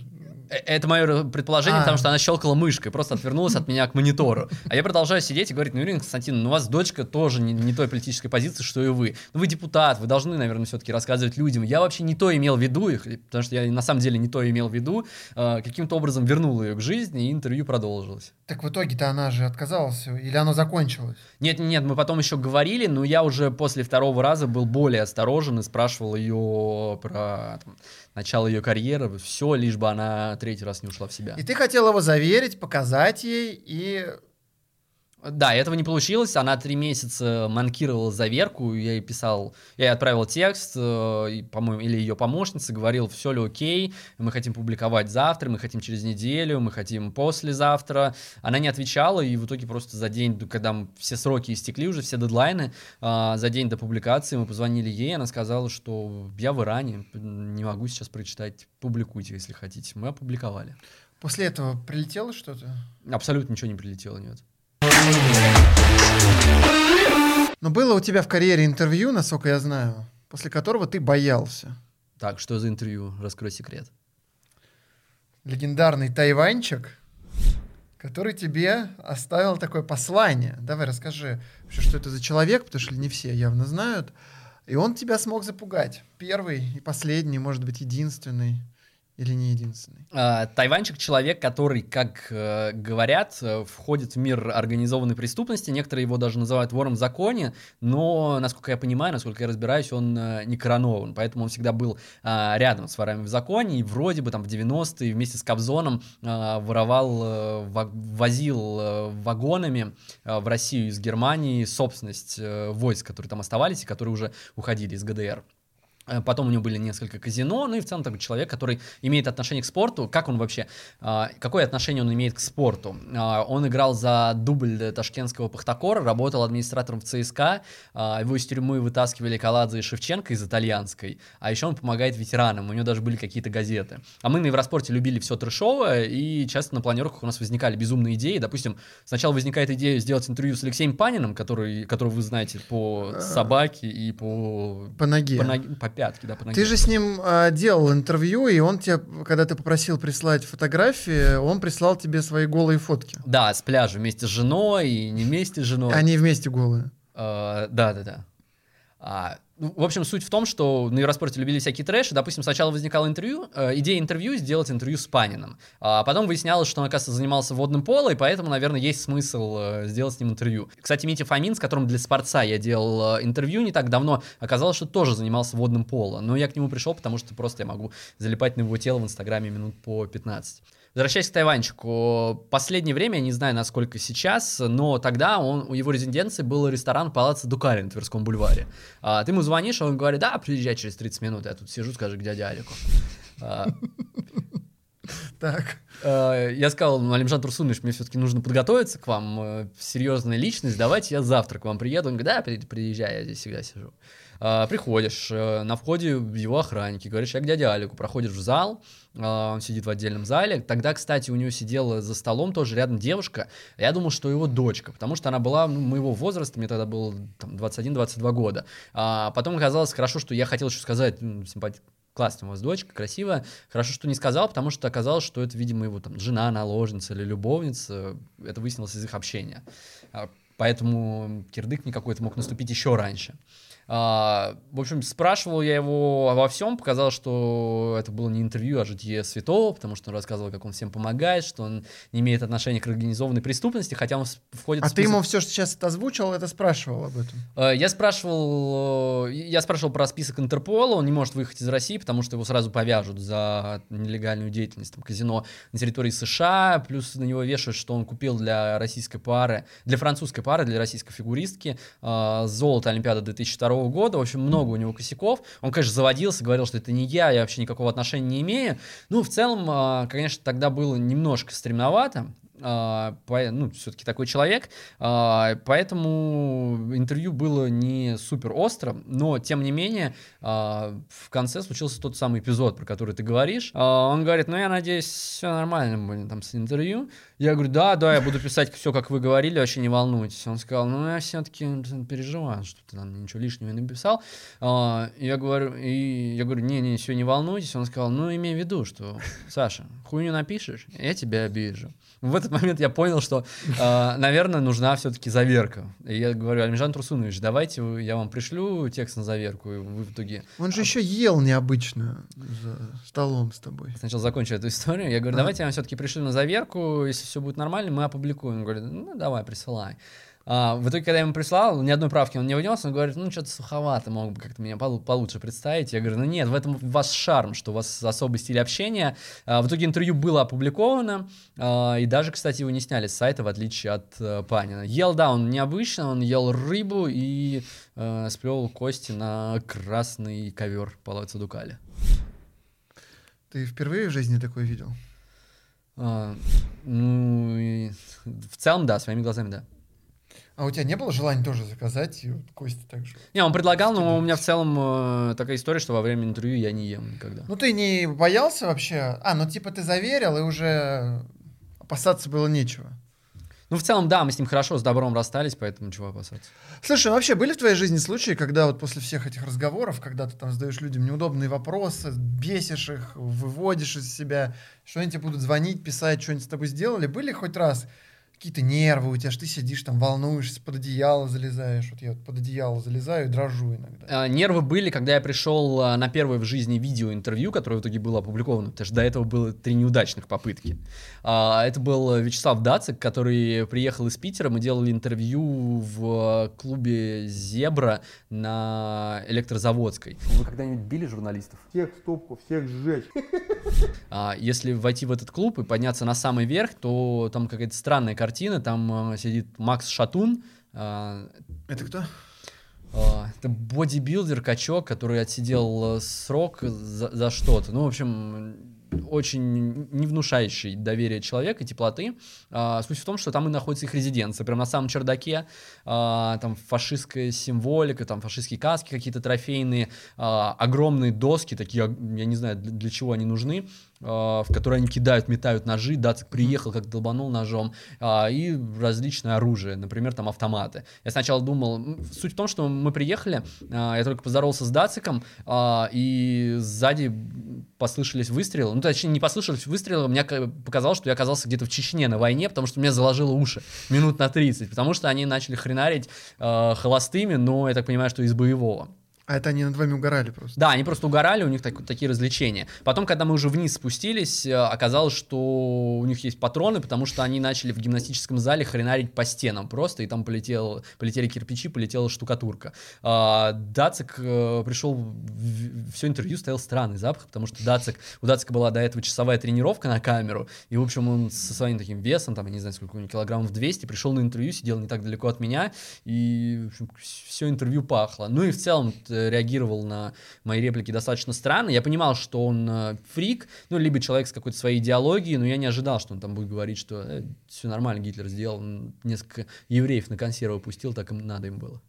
это мое предположение, а. потому что она щелкала мышкой, просто отвернулась от меня к монитору. А я продолжаю сидеть и говорить, ну, Ирина Константиновна, ну, у вас дочка тоже не, не той политической позиции, что и вы. Ну, вы депутат, вы должны, наверное, все-таки рассказывать людям. Я вообще не то имел в виду их, потому что я на самом деле не то имел в виду. Э, каким-то образом вернул ее к жизни, и интервью продолжилось. Так в итоге-то она же отказалась, или оно закончилось? Нет, нет, мы потом еще говорили, но я уже после второго раза был более осторожен и спрашивал ее про там, начало ее карьеры, все, лишь бы она третий раз не ушла в себя. И ты хотел его заверить, показать ей и да, этого не получилось. Она три месяца манкировала заверку. Я ей писал, я ей отправил текст, э, по-моему, или ее помощница, говорил, все ли окей, мы хотим публиковать завтра, мы хотим через неделю, мы хотим послезавтра. Она не отвечала, и в итоге просто за день, когда все сроки истекли уже, все дедлайны, э, за день до публикации мы позвонили ей, она сказала, что я в Иране, не могу сейчас прочитать, публикуйте, если хотите. Мы опубликовали. После этого прилетело что-то? Абсолютно ничего не прилетело, нет. Но было у тебя в карьере интервью, насколько я знаю, после которого ты боялся. Так, что за интервью? Раскрой секрет. Легендарный тайванчик, который тебе оставил такое послание. Давай расскажи, что это за человек, потому что не все явно знают. И он тебя смог запугать. Первый и последний, может быть, единственный. Или не единственный? А, тайваньчик человек, который, как э, говорят, э, входит в мир организованной преступности. Некоторые его даже называют вором в законе, но, насколько я понимаю, насколько я разбираюсь, он э, не коронован. Поэтому он всегда был э, рядом с ворами в законе. И вроде бы там в 90-е вместе с Кобзоном э, воровал, э, возил э, вагонами э, в Россию из Германии собственность э, войск, которые там оставались и которые уже уходили из ГДР. Э, потом у него были несколько казино, ну и в целом такой человек, который имеет отношение к спорту. Как он вообще, а, какое отношение он имеет к спорту? А, он играл за дубль ташкентского Пахтакора, работал администратором в ЦСКА, а, его из тюрьмы вытаскивали Каладзе и Шевченко из итальянской, а еще он помогает ветеранам, у него даже были какие-то газеты. А мы на Евроспорте любили все трешовое, и часто на планерках у нас возникали безумные идеи. Допустим, сначала возникает идея сделать интервью с Алексеем Паниным, который, которого вы знаете по собаке и по... По ноге. По, ноге, по пятки, да. Ты же с ним э, делал интервью, и он тебе, когда ты попросил прислать фотографии, он прислал тебе свои голые фотки. Да, с пляжа вместе с женой и не вместе с женой. Они вместе голые. Э, да, да, да. А, в общем, суть в том, что на Евроспорте любили всякие трэши. Допустим, сначала возникало интервью, э, идея интервью сделать интервью с Паниным. А потом выяснялось, что он, оказывается, занимался водным полом, и поэтому, наверное, есть смысл э, сделать с ним интервью. Кстати, Митя Фомин, с которым для Спорца я делал э, интервью не так давно, оказалось, что тоже занимался водным полом. Но я к нему пришел, потому что просто я могу залипать на его тело в Инстаграме минут по 15. Возвращаясь к Тайванчику, последнее время, я не знаю, насколько сейчас, но тогда он, у его резиденции был ресторан Палаца Дукарин на Тверском бульваре. А, ты ему звонишь, он говорит, да, приезжай через 30 минут, я тут сижу, скажи к дяде Алику. А, Так. Э, Я сказал, ну, Алимжан Турсунович, мне все-таки нужно подготовиться к вам, э, серьезная личность, давайте я завтра к вам приеду. Он говорит, да, при- приезжай, я здесь всегда сижу. А, Приходишь, э, на входе его охранники, говоришь, я к дяде Алику, проходишь в зал, а, он сидит в отдельном зале. Тогда, кстати, у него сидела за столом тоже рядом девушка, я думал, что его дочка, потому что она была ну, моего возраста, мне тогда было там, 21-22 года. А потом оказалось хорошо, что я хотел еще сказать, м, симпати- классная у вас дочка, красивая. Хорошо, что не сказал, потому что оказалось, что это, видимо, его там жена, наложница или любовница. Это выяснилось из их общения. Поэтому кирдык мне какой-то мог наступить еще раньше. А, в общем, спрашивал я его обо всем, показал, что это было не интервью, а житие святого, потому что он рассказывал, как он всем помогает, что он не имеет отношения к организованной преступности, хотя он входит А в ты список- ему все, что сейчас озвучил, это спрашивал об этом? Э, Я спрашивал, э, я спрашивал про список Интерпола, он не может выехать из России, потому что его сразу повяжут за нелегальную деятельность, там, казино на территории США, плюс на него вешают, что он купил для российской пары, для французской пары, для российской фигуристки э, золото Олимпиады 2002 года, в общем, много у него косяков. Он, конечно, заводился, говорил, что это не я, я вообще никакого отношения не имею. Ну, в целом, э, конечно, тогда было немножко стремновато, а, ну, все-таки такой человек, а, поэтому интервью было не супер остро, но, тем не менее, а, в конце случился тот самый эпизод, про который ты говоришь. А, Он говорит, ну, я надеюсь, все нормально будет там с интервью. Я говорю, да, да, я буду писать все, как вы говорили, вообще не волнуйтесь. Он сказал, ну, я все-таки переживаю, что ты там ничего лишнего не написал. А, Я говорю, и я говорю, не-не, все, не волнуйтесь. Он сказал, ну, имей в виду, что, Саша, хуйню напишешь, я тебя обижу. В этот момент я понял, что, э, наверное, нужна все-таки заверка. И я говорю, Алимжан Турсунович, давайте я вам пришлю текст на заверку, и вы в итоге Он же еще ел необычно за столом с тобой. сначала закончу эту историю. Я говорю, давайте я вам все-таки пришлю на заверку, если все будет нормально, мы опубликуем. Он говорит, ну давай, присылай. А, в итоге, когда я ему прислал, ни одной правки он не внес, он говорит, ну что-то суховато, мог бы как-то меня полу- получше представить. Я говорю, ну нет, в этом ваш шарм, что у вас особый стиль общения. А, в итоге интервью было опубликовано, а, и даже, кстати, его не сняли с сайта, в отличие от э, Панина. Ел, да, он необычно, он ел рыбу и э, сплел кости на красный ковер Палаца Дукали. Ты впервые в жизни такое видел? А, ну, и в целом, да, своими глазами, да. А у тебя не было желания тоже заказать и вот кости так же? Не, он предлагал, но у меня в целом э, такая история, что во время интервью я не ем никогда. Ну ты не боялся вообще? А, ну типа ты заверил, и уже опасаться было нечего. Ну, в целом, да, мы с ним хорошо, с добром расстались, поэтому чего опасаться. Слушай, а вообще были в твоей жизни случаи, когда вот после всех этих разговоров, когда ты там задаешь людям неудобные вопросы, бесишь их, выводишь из себя, что они тебе будут звонить, писать, что они с тобой сделали, были хоть раз какие-то нервы у тебя, что ты сидишь там, волнуешься, под одеяло залезаешь. Вот я вот под одеяло залезаю и дрожу иногда. А, Нервы были, когда я пришел а, на первое в жизни видеоинтервью, которое в итоге было опубликовано, потому что до этого было три неудачных попытки. А, Это был Вячеслав Дацик, который приехал из Питера. Мы делали интервью в клубе «Зебра» на Электрозаводской. Вы когда-нибудь били журналистов? Всех в стопку, всех сжечь. А, Если войти в этот клуб и подняться на самый верх, то там какая-то странная картина. Там э, сидит Макс Шатун, а, Это кто? а, Это бодибилдер, качок, который отсидел э, срок за, за что-то. Ну, в общем, очень не внушающий доверие человека, теплоты. А, суть в том, что там и находится их резиденция, прям на самом чердаке. А, там фашистская символика, там фашистские каски какие-то трофейные, а, огромные доски, такие, я не знаю, для, для чего они нужны, в которые они кидают, метают ножи. Дацик приехал, как долбанул ножом. а, и различное оружие, например, там автоматы. Я сначала думал, суть в том, что мы приехали, а, я только поздоровался с Дациком, а, и сзади послышались выстрелы. Ну, точнее, не послышались выстрелы, мне ка- показалось, что я оказался где-то в Чечне на войне, потому что мне заложило уши минут на 30, потому что они начали хренарить а, холостыми, но я так понимаю, что из боевого. А это они над вами угорали просто. Да, они просто угорали, у них так- такие развлечения. Потом, когда мы уже вниз спустились, э, оказалось, что у них есть патроны, потому что они начали в гимнастическом зале хренарить по стенам просто, и там полетел, полетели кирпичи, полетела штукатурка. А, Дацик э, пришел, все интервью стоял странный запах, потому что Дацик, у Дацика была до этого часовая тренировка на камеру, и, в общем, он со своим таким весом, там, я не знаю, сколько у него, килограммов 200, пришел на интервью, сидел не так далеко от меня, и, в общем, все интервью пахло. Ну и в целом, э, реагировал на мои реплики достаточно странно. Я понимал, что он э, фрик, ну, либо человек с какой-то своей идеологией, но я не ожидал, что он там будет говорить, что э, все нормально, Гитлер сделал, несколько евреев на консервы пустил, так им надо им было.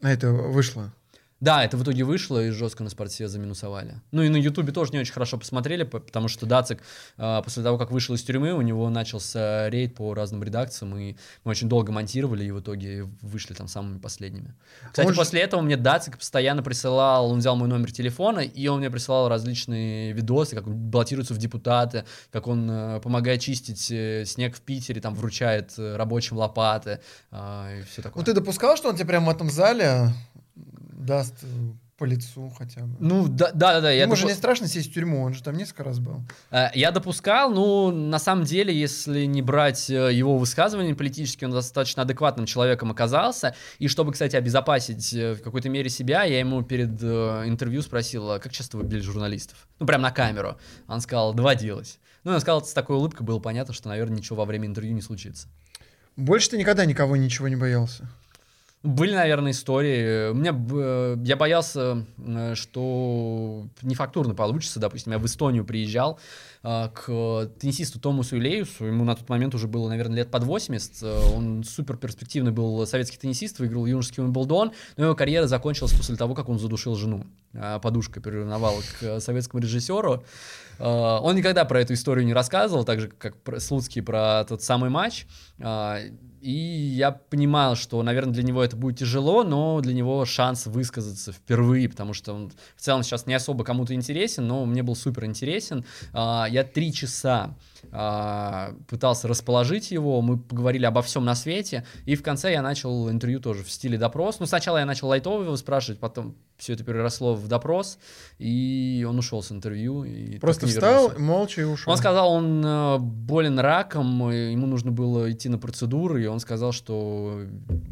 На это вышло. Да, это в итоге вышло, и жестко на спорте заминусовали. Ну и на Ютубе тоже не очень хорошо посмотрели, по- потому что Дацик э, после того, как вышел из тюрьмы, у него начался рейд по разным редакциям, и мы очень долго монтировали, и в итоге вышли там самыми последними. Кстати, Он же- после этого мне Дацик постоянно присылал, он взял мой номер телефона, и он мне присылал различные видосы, как он баллотируется в депутаты, как он э, помогает чистить э, снег в Питере, там вручает э, рабочим лопаты, э, и все такое. Ну ты допускал, что он тебе прямо в этом зале даст э, по лицу хотя бы? Ну, да, да, да, Ему же допу- не страшно сесть в тюрьму, он же там несколько раз был. Э, Я допускал, ну, на самом деле, если не брать э, его высказывания политические, он достаточно адекватным человеком оказался. И чтобы, кстати, обезопасить в какой-то мере себя, я ему перед интервью спросил, «А как часто вы били журналистов? Ну, прям на камеру. Он сказал, доводилось. Ну, он сказал с такой улыбкой, было понятно, что, наверное, ничего во время интервью не случится. Больше ты никогда никого ничего не боялся? Были, наверное, истории. У меня, э, я боялся, э, что нефактурно получится. Допустим, я в Эстонию приезжал э, к теннисисту Томасу Илеюсу. Ему на тот момент уже было, наверное, лет под 80. Э, Он супер перспективный был советский теннисист, выиграл юношеский Уимблдон, но его карьера закончилась после того, как он задушил жену. Э, Подушкой переревновал к э, советскому режиссеру. Э, Он никогда про эту историю не рассказывал, так же, как Слуцкий про тот самый матч. И я понимал, что, наверное, для него это будет тяжело, но для него шанс высказаться впервые, потому что он в целом сейчас не особо кому-то интересен, но мне был супер интересен. А, Я три часа пытался расположить его, мы поговорили обо всем на свете, и в конце я начал интервью тоже в стиле допрос. Ну, сначала я начал лайтово его спрашивать, потом все это переросло в допрос, и он ушел с интервью. И Просто встал, молча и ушел. Он сказал, он э, болен раком, ему нужно было идти на процедуры, и он сказал, что...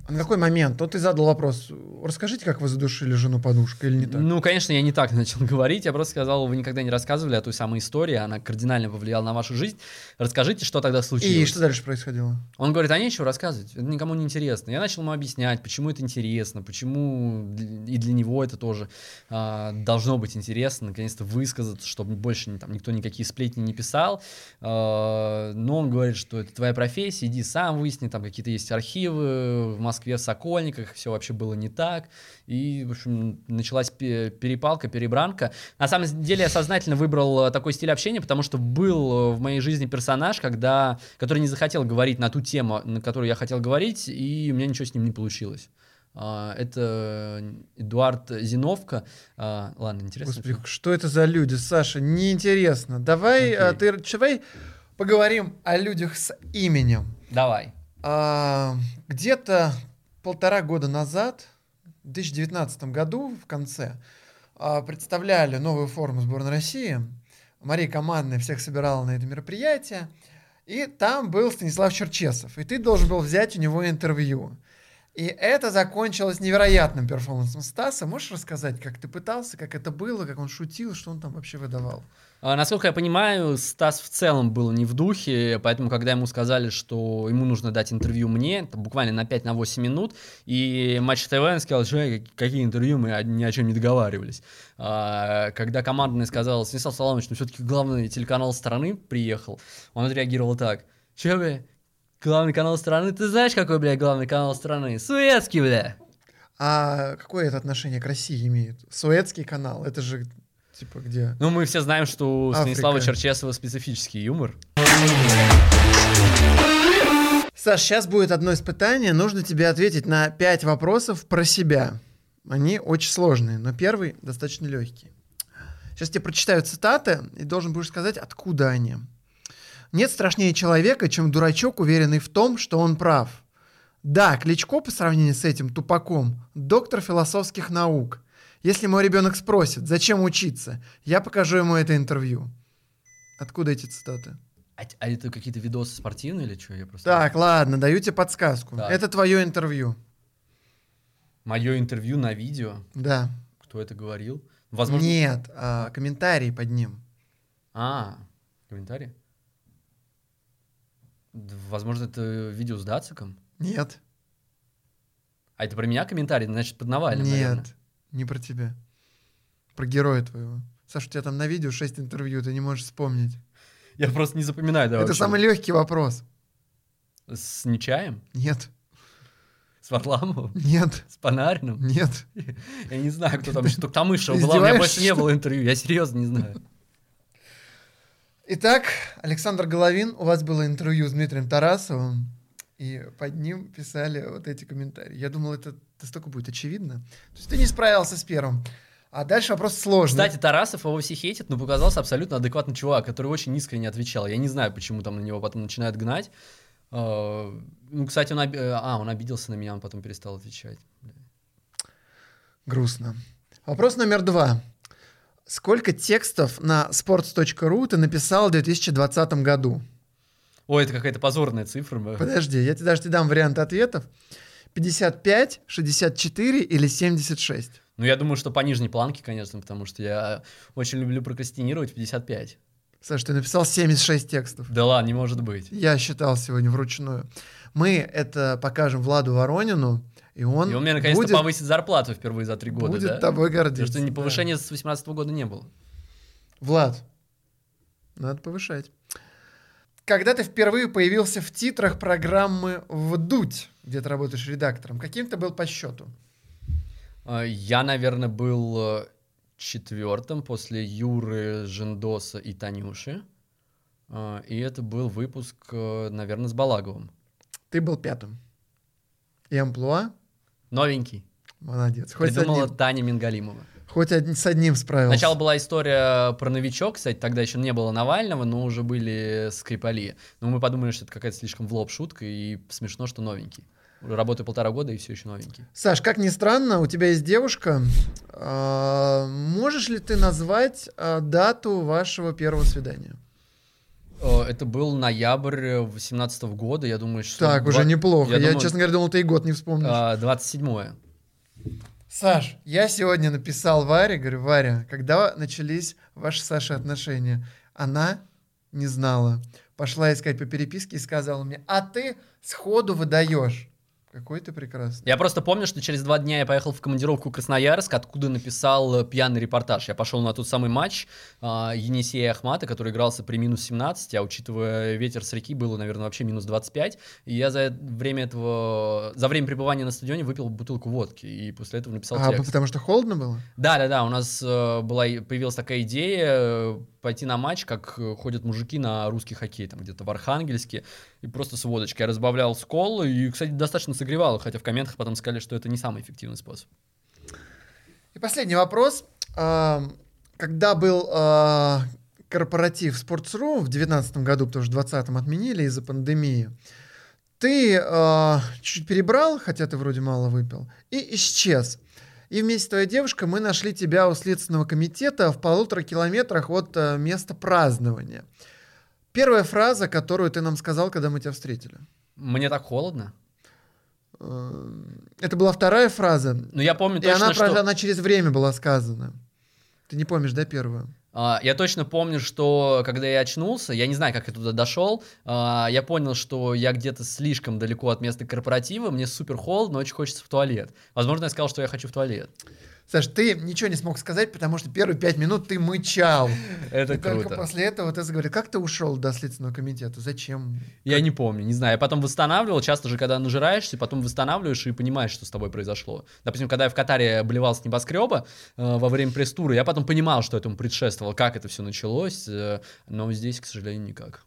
А на какой момент? Вот ты задал вопрос. Расскажите, как вы задушили жену подушкой или не так? Ну, конечно, я не так начал говорить, я просто сказал, вы никогда не рассказывали о той самой истории, она кардинально повлияла на вашу жизнь. Расскажите, что тогда случилось. и что дальше происходило? Он говорит, а нечего рассказывать, это никому не интересно. Я начал ему объяснять, почему это интересно, почему и для него это тоже а, должно быть интересно, наконец-то высказаться, чтобы больше там, никто никакие сплетни не писал. А, но он говорит, что это твоя профессия, иди сам выясни, там какие-то есть архивы в Москве, в Сокольниках, все вообще было не так. И, в общем, началась пе- перепалка, перебранка. На самом деле я сознательно выбрал э, такой стиль общения, потому что был э, в моей жизни персонаж, когда, который не захотел говорить на ту тему, на которую я хотел говорить, и у меня ничего с ним не получилось. А, Это Эдуард Зиновка. А, Ладно, интересно. Господи, что это за люди, Саша? Неинтересно. Давай, Окей. а, ты, давай поговорим о людях с именем. Давай. А, где-то полтора года назад, 2019 году, в конце, а, представляли новую форму сборной России. Мария Командная всех собирала на это мероприятие. И там был Станислав Черчесов. И ты должен был взять у него интервью. И это закончилось невероятным перформансом Стаса. Можешь рассказать, как ты пытался, как это было, как он шутил, что он там вообще выдавал? А, Насколько я понимаю, Стас в целом был не в духе, поэтому, когда ему сказали, что ему нужно дать интервью мне, там, буквально на 5-8 минут, и Матч ТВ сказал, что «Э, какие интервью, мы ни о чем не договаривались. А, Когда командный сказал, Станислав Соломович, ну все-таки главный телеканал страны приехал, он отреагировал так, че, бля, главный канал страны, ты знаешь, какой, бля, главный канал страны? Суэцкий, бля. А какое это отношение к России имеет? Суэцкий канал, это же типа где? Ну, мы все знаем, что у Африка. Станислава Черчесова специфический юмор. Саш, сейчас будет одно испытание. Нужно тебе ответить на пять вопросов про себя. Они очень сложные, но первый достаточно легкий. Сейчас тебе прочитаю цитаты, и должен будешь сказать, откуда они. Нет страшнее человека, чем дурачок, уверенный в том, что он прав. Да, Кличко по сравнению с этим тупаком – доктор философских наук. Если мой ребенок спросит, зачем учиться, я покажу ему это интервью. Откуда эти цитаты? А, а это какие-то видосы спортивные или что? Я просто... Так, ладно, даю тебе подсказку. Так. Это твое интервью. Мое интервью на видео. Да. Кто это говорил? Возможно. Нет, а, комментарии под ним. А, комментарий? Д- Возможно, это видео с Дациком? Нет. А это про меня комментарий? Значит, под Навальным, Нет. наверное. Не про тебя. Про героя твоего. Саша, у тебя там на видео 6 интервью, ты не можешь вспомнить. Я просто не запоминаю, да, Это вообще. самый легкий вопрос. С Нечаем? Нет, С Варламовым? нет, С Панариным? нет. Я не знаю, кто там. Только Тамышева была, у меня больше не что было интервью. Я серьезно не знаю. Итак, Александр Головин, у вас было интервью с Дмитрием Тарасовым, и под ним писали вот эти комментарии. Я думал, это настолько будет очевидно. То есть ты не справился с первым. А дальше вопрос сложный. Кстати, Тарасов его все хейтит, но показался абсолютно адекватный чувак, который очень искренне отвечал. Я не знаю, почему там на него потом начинают гнать. А, Ну, кстати, он, оби- а, он обиделся на меня, он потом перестал отвечать. Грустно. Вопрос номер два. Сколько текстов на sports.ru ты написал в 2020 году? Ой, это какая-то позорная цифра. Подожди, я тебе даже тебе дам варианты ответов. 55, 64 или 76? Ну, я думаю, что по нижней планке, конечно, потому что я очень люблю прокрастинировать в 55. Саш, ты написал 76 текстов. Да ладно, не может быть. Я считал сегодня вручную. Мы это покажем Владу Воронину, и он, И он мне наконец-то будет, повысит зарплату впервые за три года, будет да? тобой Потому гордиться. что не да. повышения с 18 года не было. Влад, надо повышать. Когда ты впервые появился в титрах программы «Вдуть», где ты работаешь редактором, каким ты был по счету? А, Я, наверное, был э, четвертым после Юры, Жендоса и Танюши. А, И это был выпуск, э, наверное, с Балаговым. Ты был пятым. И амплуа? Новенький. Молодец. Хоть, Придумала одним, Таня Мингалимова. Хоть один- с одним справился. Сначала была история про новичок, кстати, тогда еще не было Навального, но уже были Скрипали. Но мы подумали, что это какая-то слишком в лоб шутка, и смешно, что новенький. Уже Работаю полтора года, и все еще новенький. Саш, как ни странно, у тебя есть девушка. А, можешь ли ты назвать а, дату вашего первого свидания? Э, Это был ноябрь 18 года, я думаю, что... Так, уже два- неплохо. Я, думаю, честно говоря, думал, ты и год не вспомнишь. а, 27 Саш, я сегодня написал Варе, говорю, Варя, когда начались ваши с Сашей отношения? Она не знала. Пошла искать по переписке и сказала мне, а ты сходу выдаешь. Какой ты прекрасный. Я просто помню, что через два дня я поехал в командировку в Красноярск, откуда написал э, пьяный репортаж. Я пошел на тот самый матч а, Енисея Ахмата, который игрался при минус 17, а учитывая ветер с реки, было, наверное, вообще минус 25. И я за время этого, за время пребывания на стадионе выпил бутылку водки, и после этого написал А, текст. потому что холодно было? Да, да, да, у нас э, была, появилась такая идея э, пойти на матч, как э, ходят мужики на русский хоккей, там где-то в Архангельске, и просто с водочкой. Я разбавлял скол, и, кстати, достаточно согревало, хотя в комментах потом сказали, что это не самый эффективный способ. И последний вопрос. Когда был а, корпоратив Sports.ru в 2019 году, потому что в 2020 отменили из-за пандемии, ты а, чуть перебрал, хотя ты вроде мало выпил, и исчез. И вместе с твоей девушкой мы нашли тебя у Следственного комитета в полутора километрах от а, места празднования. Первая фраза, которую ты нам сказал, когда мы тебя встретили. Мне так холодно. Э, Это была вторая фраза, Но я помню и точно, она, что... она через время была сказана. Ты не помнишь, да, первую? А, Я точно помню, что когда я очнулся, я не знаю, как я туда дошел, а, я понял, что я где-то слишком далеко от места корпоратива, мне супер холодно, очень хочется в туалет. Возможно, я сказал, что я хочу в туалет. Саш, ты ничего не смог сказать, потому что первые пять минут ты мычал. Это и только круто. после этого ты заговорил, как ты ушел до Следственного комитета? Зачем? Я не помню, не знаю. Я потом восстанавливал, часто же, когда нажираешься, потом восстанавливаешь и понимаешь, что с тобой произошло. Допустим, когда я в Катаре обливал с небоскреба э, во время пресс-тура, я потом понимал, что этому предшествовало, как это все началось, э, но здесь, к сожалению, никак.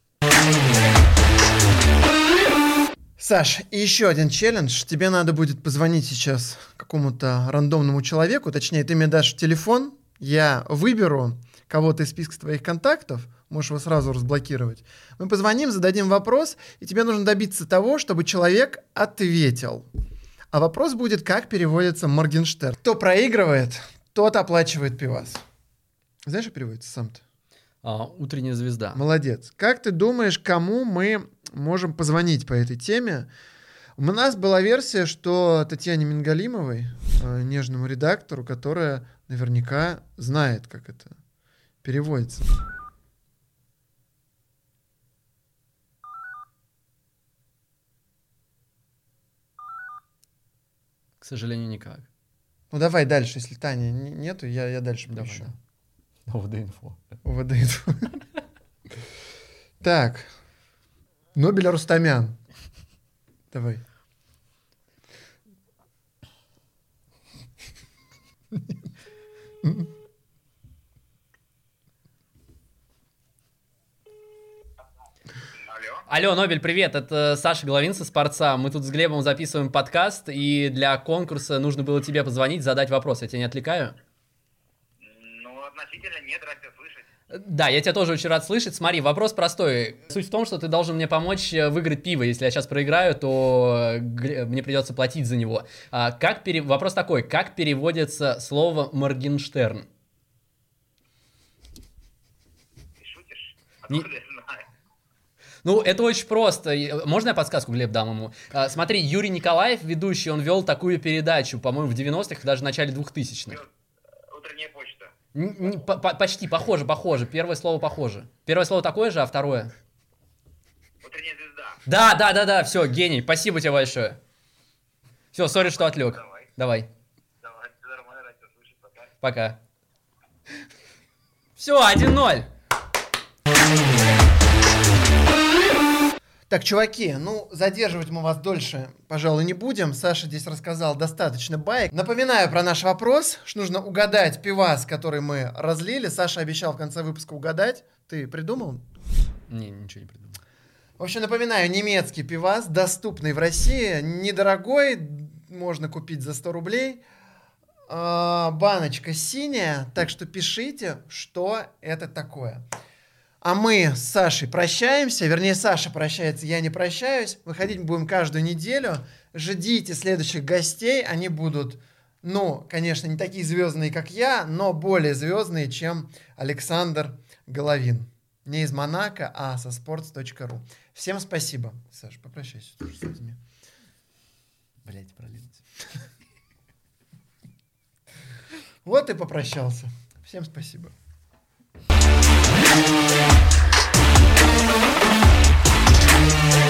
Саш, и еще один челлендж. Тебе надо будет позвонить сейчас какому-то рандомному человеку, точнее, ты мне дашь телефон, я выберу кого-то из списка твоих контактов, можешь его сразу разблокировать. Мы позвоним, зададим вопрос, и тебе нужно добиться того, чтобы человек ответил. А вопрос будет, как переводится Моргенштерн. Кто проигрывает, тот оплачивает пивас. Знаешь, как переводится сам-то? А, утренняя звезда. Молодец. Как ты думаешь, кому мы можем позвонить по этой теме? У нас была версия, что Татьяне Мингалимовой, э, нежному редактору, которая наверняка знает, как это переводится. К сожалению, никак. Ну давай дальше, если Таня нету, я, я дальше Давай, поищу. да. ОВД-инфо. УВД инфо. Так. Нобеля Рустамян. Давай. Алло, Нобель, привет, это Саша Головин со Спорца. Мы тут с Глебом записываем подкаст, и для конкурса нужно было тебе позвонить, задать вопрос. Я тебя не отвлекаю? Ну, относительно нет, слышать. Да, я тебя тоже очень рад слышать. Смотри, вопрос простой. Суть в том, что ты должен мне помочь э, выиграть пиво. Если я сейчас проиграю, то э, мне придется платить за него. А, как пере... Вопрос такой. Как переводится слово Моргенштерн? Ты шутишь? Не-? Ну, это очень просто. Э, Можно я подсказку, Глеб, дам ему? А, смотри, Юрий Николаев, ведущий, он вел такую передачу, по-моему, в 90-х, даже в начале 2000-х. Утренняя почта. Н- н- по- по- Почти, похоже, похоже. Первое слово похоже. Первое слово такое же, а второе? Утренняя звезда. Да, да, да, да, все, гений. Спасибо тебе большое. Все, сори, что отвлек. Давай. Давай, Давай, все нормально, пока. пока. Все, 1-0. Так, чуваки, ну, задерживать мы вас дольше, пожалуй, не будем. Саша здесь рассказал достаточно баек. Напоминаю про наш вопрос, что нужно угадать пивас, который мы разлили. Саша обещал в конце выпуска угадать. Ты придумал? Не, ничего не придумал. В общем, напоминаю, немецкий пивас, доступный в России, недорогой, можно купить за 100 рублей. А, баночка синяя, так что пишите, что это такое. А мы с Сашей прощаемся, вернее, Саша прощается, я не прощаюсь. Выходить будем каждую неделю. Ждите следующих гостей, они будут, ну, конечно, не такие звездные, как я, но более звездные, чем Александр Головин. Не из Монако, а со sports.ru. Всем спасибо. Саша, попрощайся тоже с людьми. Блять, пролилось. Вот и попрощался. Всем спасибо. Thank you.